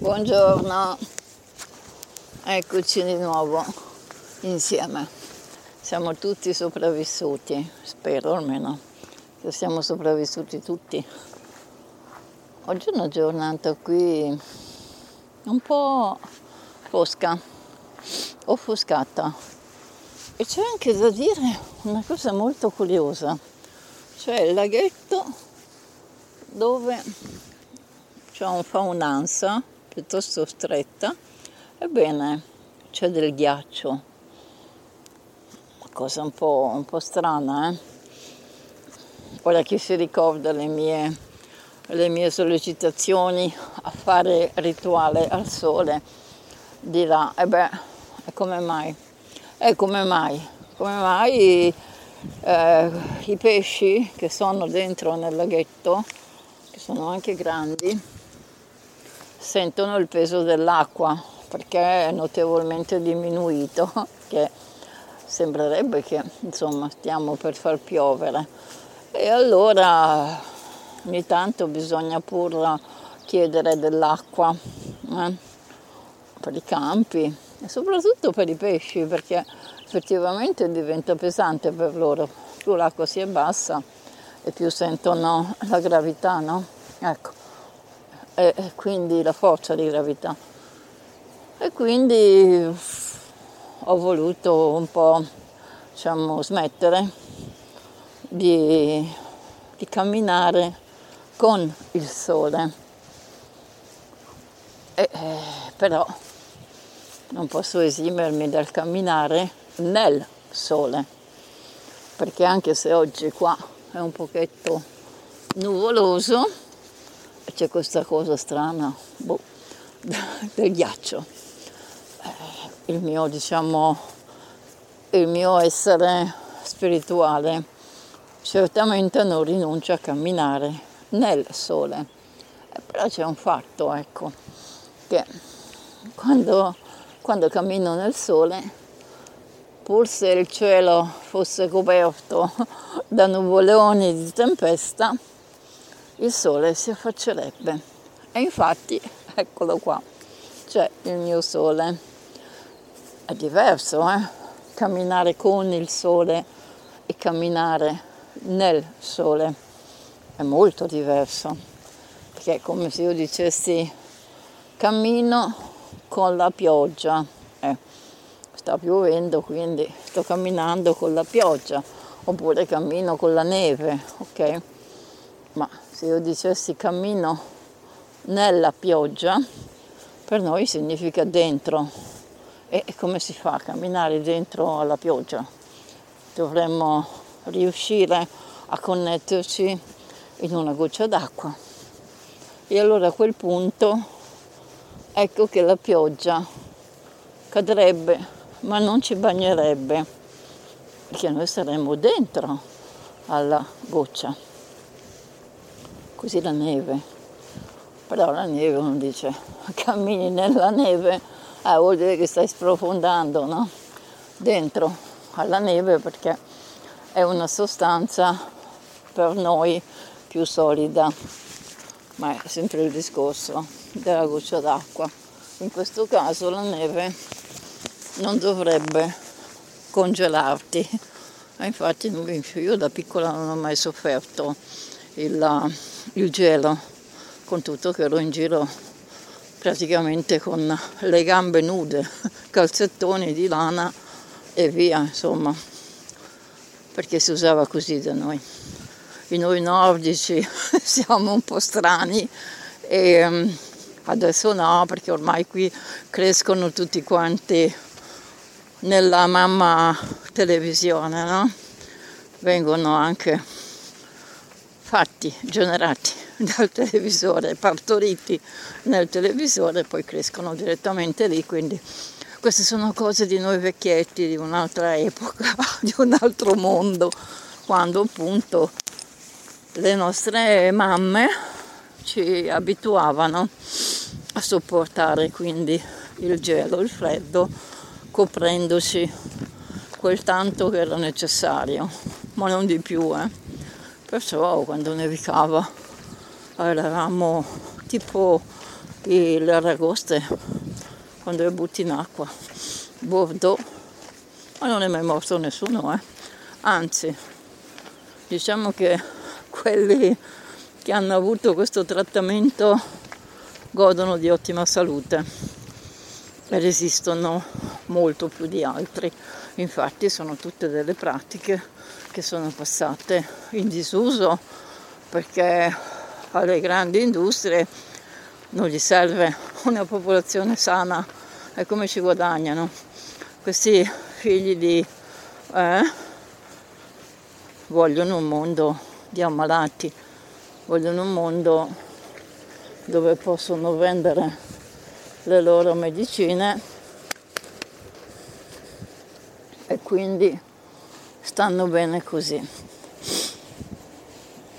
Buongiorno, eccoci di nuovo insieme. Siamo tutti sopravvissuti, spero almeno che siamo sopravvissuti tutti. Oggi è una giornata qui un po' fosca, offuscata e c'è anche da dire una cosa molto curiosa, cioè il laghetto dove c'è un, fa un'ansa piuttosto stretta, ebbene c'è del ghiaccio, cosa un po', un po strana, eh? Ora chi si ricorda le mie, le mie sollecitazioni a fare rituale al sole dirà, e eh beh, e come mai? E come mai? Come mai eh, i pesci che sono dentro nel laghetto, che sono anche grandi, sentono il peso dell'acqua perché è notevolmente diminuito, che sembrerebbe che insomma stiamo per far piovere. E allora ogni tanto bisogna pur chiedere dell'acqua eh, per i campi e soprattutto per i pesci perché effettivamente diventa pesante per loro. Più l'acqua si è bassa e più sentono la gravità, no? Ecco e quindi la forza di gravità. E quindi ho voluto un po' diciamo, smettere di, di camminare con il sole. E, eh, però non posso esimermi dal camminare nel sole, perché anche se oggi qua è un pochetto nuvoloso, c'è questa cosa strana boh, del ghiaccio. Eh, il mio, diciamo, il mio essere spirituale certamente non rinuncia a camminare nel sole. Eh, però c'è un fatto, ecco, che quando, quando cammino nel sole, pur se il cielo fosse coperto da nuvoloni di tempesta, il sole si affaccerebbe. E infatti, eccolo qua, c'è il mio sole. È diverso, eh? Camminare con il sole e camminare nel sole. È molto diverso. Perché è come se io dicessi cammino con la pioggia. Eh, sta piovendo, quindi sto camminando con la pioggia. Oppure cammino con la neve, ok? Ma se io dicessi cammino nella pioggia, per noi significa dentro. E come si fa a camminare dentro alla pioggia? Dovremmo riuscire a connetterci in una goccia d'acqua. E allora a quel punto ecco che la pioggia cadrebbe, ma non ci bagnerebbe, perché noi saremmo dentro alla goccia così la neve. Però la neve uno dice, cammini nella neve, eh, vuol dire che stai sprofondando, no? Dentro alla neve perché è una sostanza per noi più solida, ma è sempre il discorso della goccia d'acqua. In questo caso la neve non dovrebbe congelarti. Infatti io da piccola non ho mai sofferto il, il gelo, con tutto che ero in giro praticamente con le gambe nude, calzettoni di lana e via, insomma, perché si usava così da noi. I noi nordici siamo un po' strani e um, adesso no, perché ormai qui crescono tutti quanti nella mamma televisione, no? Vengono anche fatti, generati dal televisore, partoriti nel televisore, poi crescono direttamente lì, quindi queste sono cose di noi vecchietti, di un'altra epoca, di un altro mondo, quando appunto le nostre mamme ci abituavano a sopportare quindi il gelo, il freddo, coprendoci quel tanto che era necessario, ma non di più, eh. Perciò quando nevicava eravamo tipo le aragoste quando le butti in acqua. Bordeaux, ma non è mai morto nessuno, eh. Anzi, diciamo che quelli che hanno avuto questo trattamento godono di ottima salute e resistono molto più di altri. Infatti sono tutte delle pratiche che sono passate in disuso perché alle grandi industrie non gli serve una popolazione sana e come ci guadagnano. Questi figli di eh, vogliono un mondo di ammalati vogliono un mondo dove possono vendere le loro medicine e quindi stanno bene così.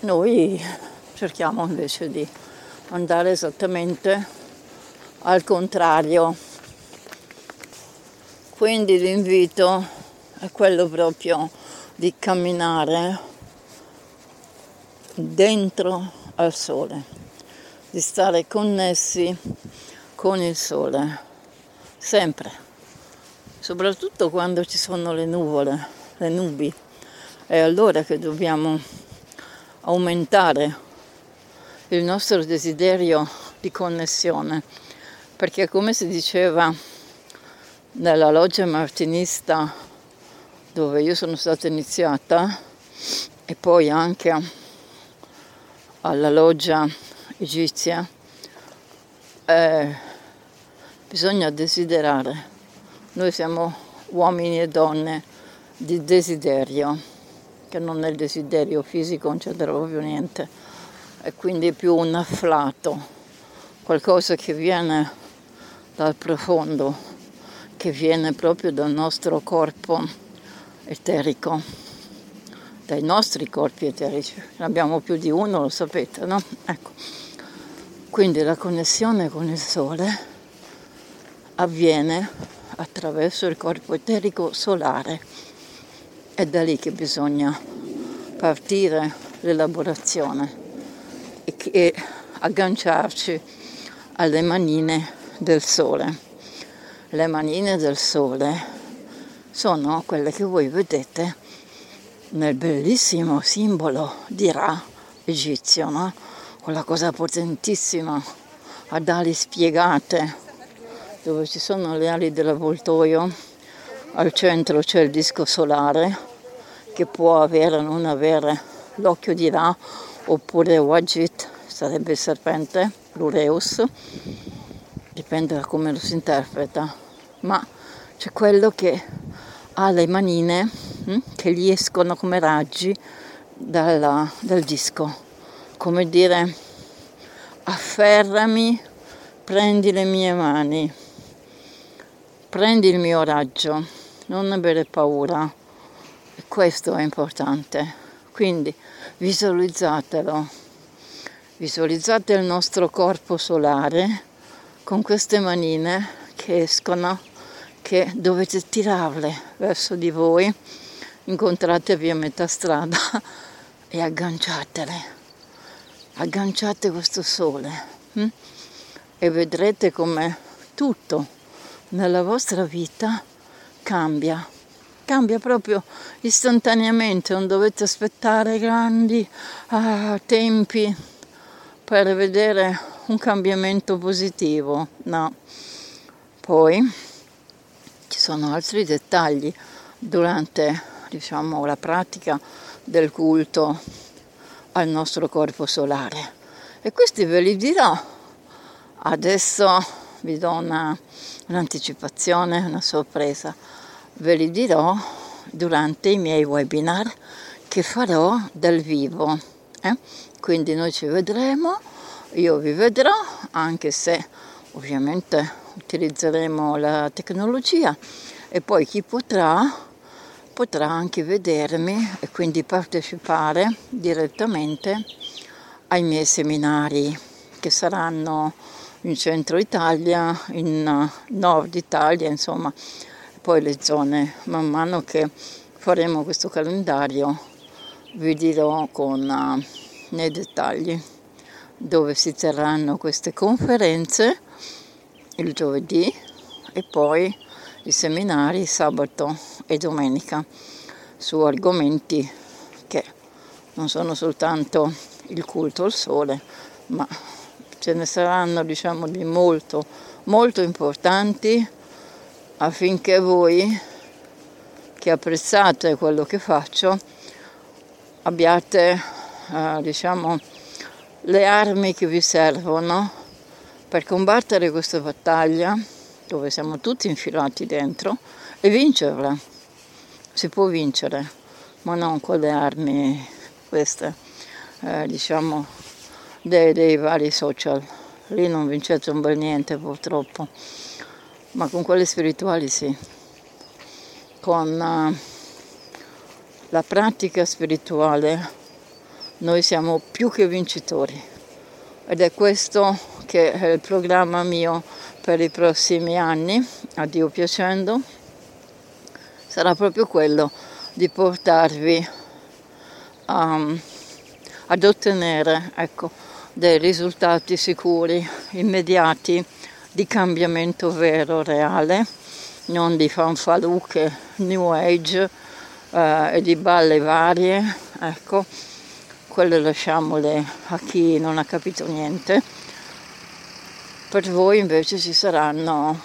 Noi cerchiamo invece di andare esattamente al contrario. Quindi l'invito è quello proprio di camminare dentro al sole, di stare connessi con il sole, sempre, soprattutto quando ci sono le nuvole, le nubi. È allora che dobbiamo aumentare il nostro desiderio di connessione, perché come si diceva nella loggia martinista dove io sono stata iniziata e poi anche alla loggia egizia, eh, bisogna desiderare. Noi siamo uomini e donne di desiderio, che non è il desiderio fisico, non c'è proprio niente, è quindi più un afflato, qualcosa che viene dal profondo, che viene proprio dal nostro corpo eterico dai nostri corpi eterici, ne abbiamo più di uno, lo sapete, no? Ecco. Quindi la connessione con il Sole avviene attraverso il corpo eterico solare. È da lì che bisogna partire l'elaborazione e, e agganciarci alle manine del Sole. Le manine del Sole sono quelle che voi vedete nel bellissimo simbolo di Ra egizio, no? quella cosa potentissima ad ali spiegate, dove ci sono le ali dell'avvoltoio, al centro c'è il disco solare che può avere o non avere l'occhio di Ra oppure Wajit, sarebbe il serpente, l'Ureus, dipende da come lo si interpreta, ma c'è quello che ha le manine hm, che gli escono come raggi dalla, dal disco, come dire afferrami, prendi le mie mani, prendi il mio raggio, non avere paura. Questo è importante. Quindi visualizzatelo, visualizzate il nostro corpo solare con queste manine che escono che dovete tirarle verso di voi, incontratevi a metà strada e agganciatele. Agganciate questo sole hm? e vedrete come tutto nella vostra vita cambia. Cambia proprio istantaneamente, non dovete aspettare grandi ah, tempi per vedere un cambiamento positivo, no. Poi ci sono altri dettagli durante diciamo, la pratica del culto al nostro corpo solare e questi ve li dirò. Adesso vi do una, un'anticipazione, una sorpresa. Ve li dirò durante i miei webinar che farò dal vivo. Eh? Quindi noi ci vedremo, io vi vedrò, anche se ovviamente utilizzeremo la tecnologia e poi chi potrà potrà anche vedermi e quindi partecipare direttamente ai miei seminari che saranno in centro Italia, in nord Italia, insomma, poi le zone. Man mano che faremo questo calendario vi dirò con, uh, nei dettagli dove si terranno queste conferenze il giovedì e poi i seminari sabato e domenica su argomenti che non sono soltanto il culto al sole, ma ce ne saranno diciamo di molto molto importanti affinché voi che apprezzate quello che faccio abbiate eh, diciamo le armi che vi servono per combattere questa battaglia dove siamo tutti infilati dentro e vincerla. Si può vincere, ma non con le armi queste, eh, diciamo, dei, dei vari social. Lì non vincete un bel niente purtroppo, ma con quelle spirituali sì. Con uh, la pratica spirituale noi siamo più che vincitori ed è questo che è il programma mio per i prossimi anni, a Dio piacendo, sarà proprio quello di portarvi um, ad ottenere ecco, dei risultati sicuri, immediati, di cambiamento vero, reale, non di fanfaluche, new age eh, e di balle varie, ecco, quelle lasciamole a chi non ha capito niente. Per voi invece ci saranno,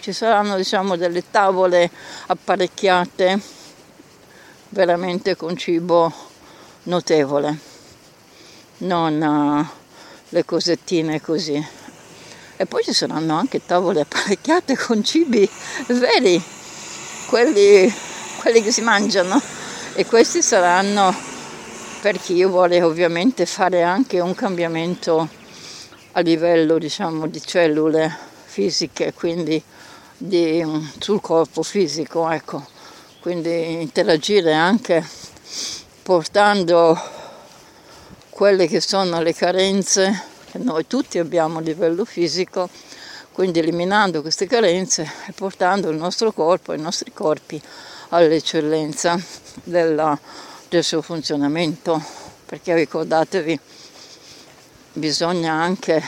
ci saranno diciamo, delle tavole apparecchiate veramente con cibo notevole, non le cosettine così. E poi ci saranno anche tavole apparecchiate con cibi veri, quelli, quelli che si mangiano. E questi saranno per chi vuole ovviamente fare anche un cambiamento a livello diciamo di cellule fisiche, quindi di, sul corpo fisico, ecco. quindi interagire anche portando quelle che sono le carenze che noi tutti abbiamo a livello fisico, quindi eliminando queste carenze e portando il nostro corpo, i nostri corpi all'eccellenza della del suo funzionamento, perché ricordatevi, bisogna anche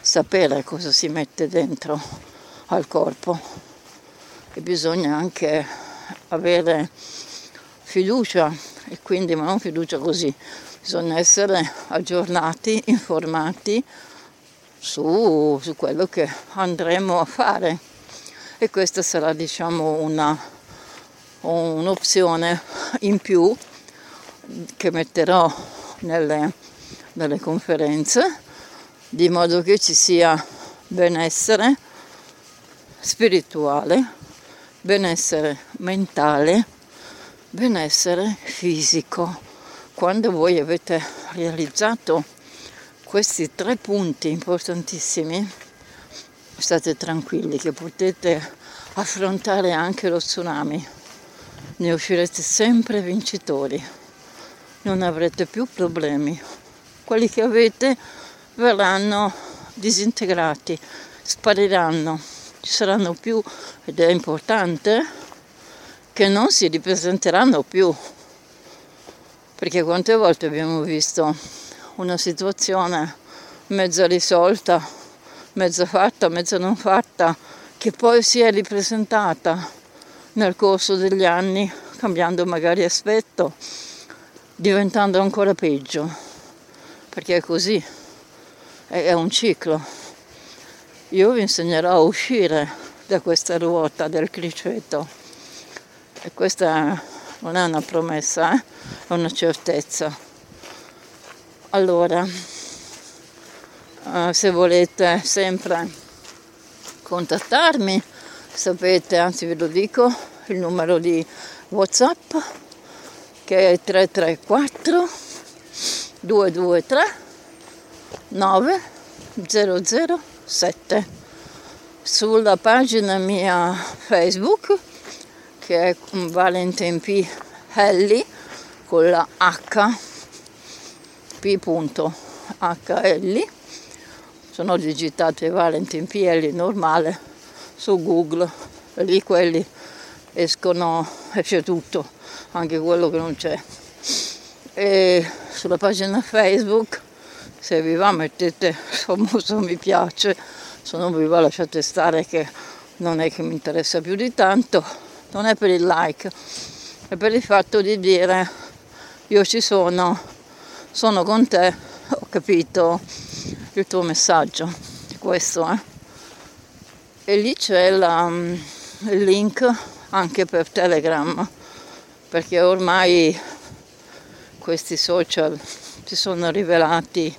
sapere cosa si mette dentro al corpo e bisogna anche avere fiducia e quindi ma non fiducia così, bisogna essere aggiornati, informati su, su quello che andremo a fare e questa sarà diciamo una, un'opzione in più che metterò nelle, nelle conferenze, di modo che ci sia benessere spirituale, benessere mentale, benessere fisico. Quando voi avete realizzato questi tre punti importantissimi, state tranquilli che potete affrontare anche lo tsunami. Ne uscirete sempre vincitori non avrete più problemi. Quelli che avete verranno disintegrati, spariranno, ci saranno più, ed è importante, che non si ripresenteranno più. Perché quante volte abbiamo visto una situazione mezza risolta, mezza fatta, mezza non fatta, che poi si è ripresentata nel corso degli anni, cambiando magari aspetto diventando ancora peggio, perché è così, è un ciclo. Io vi insegnerò a uscire da questa ruota del criceto e questa non è una promessa, eh? è una certezza. Allora, uh, se volete sempre contattarmi, sapete, anzi ve lo dico, il numero di WhatsApp che è 334 223 9007 sulla pagina mia Facebook che è Valentin P. Helli con la H P.HL sono digitate Valentin P. Helli normale su Google lì quelli escono esce tutto anche quello che non c'è. E sulla pagina Facebook se vi va mettete famoso mi piace se non vi va lasciate stare che non è che mi interessa più di tanto non è per il like è per il fatto di dire io ci sono sono con te ho capito il tuo messaggio. Questo eh. E lì c'è la, mm, il link anche per Telegram perché ormai questi social si sono rivelati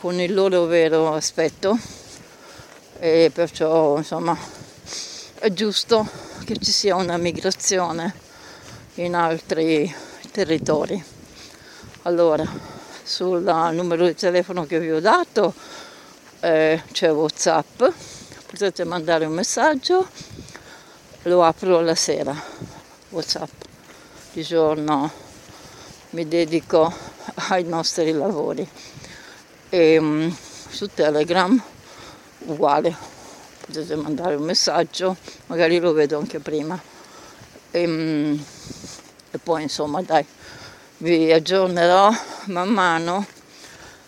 con il loro vero aspetto e perciò insomma è giusto che ci sia una migrazione in altri territori. Allora, sul numero di telefono che vi ho dato eh, c'è Whatsapp, potete mandare un messaggio, lo apro la sera, Whatsapp, di giorno. Mi dedico ai nostri lavori. E um, su Telegram uguale, potete mandare un messaggio, magari lo vedo anche prima e, um, e poi insomma dai, vi aggiornerò man mano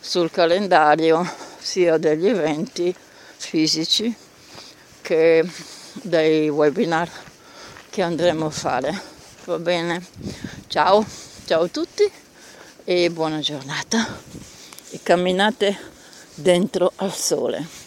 sul calendario sia degli eventi fisici che dei webinar che andremo a fare. Va bene? Ciao, ciao a tutti e buona giornata. E camminate dentro al sole.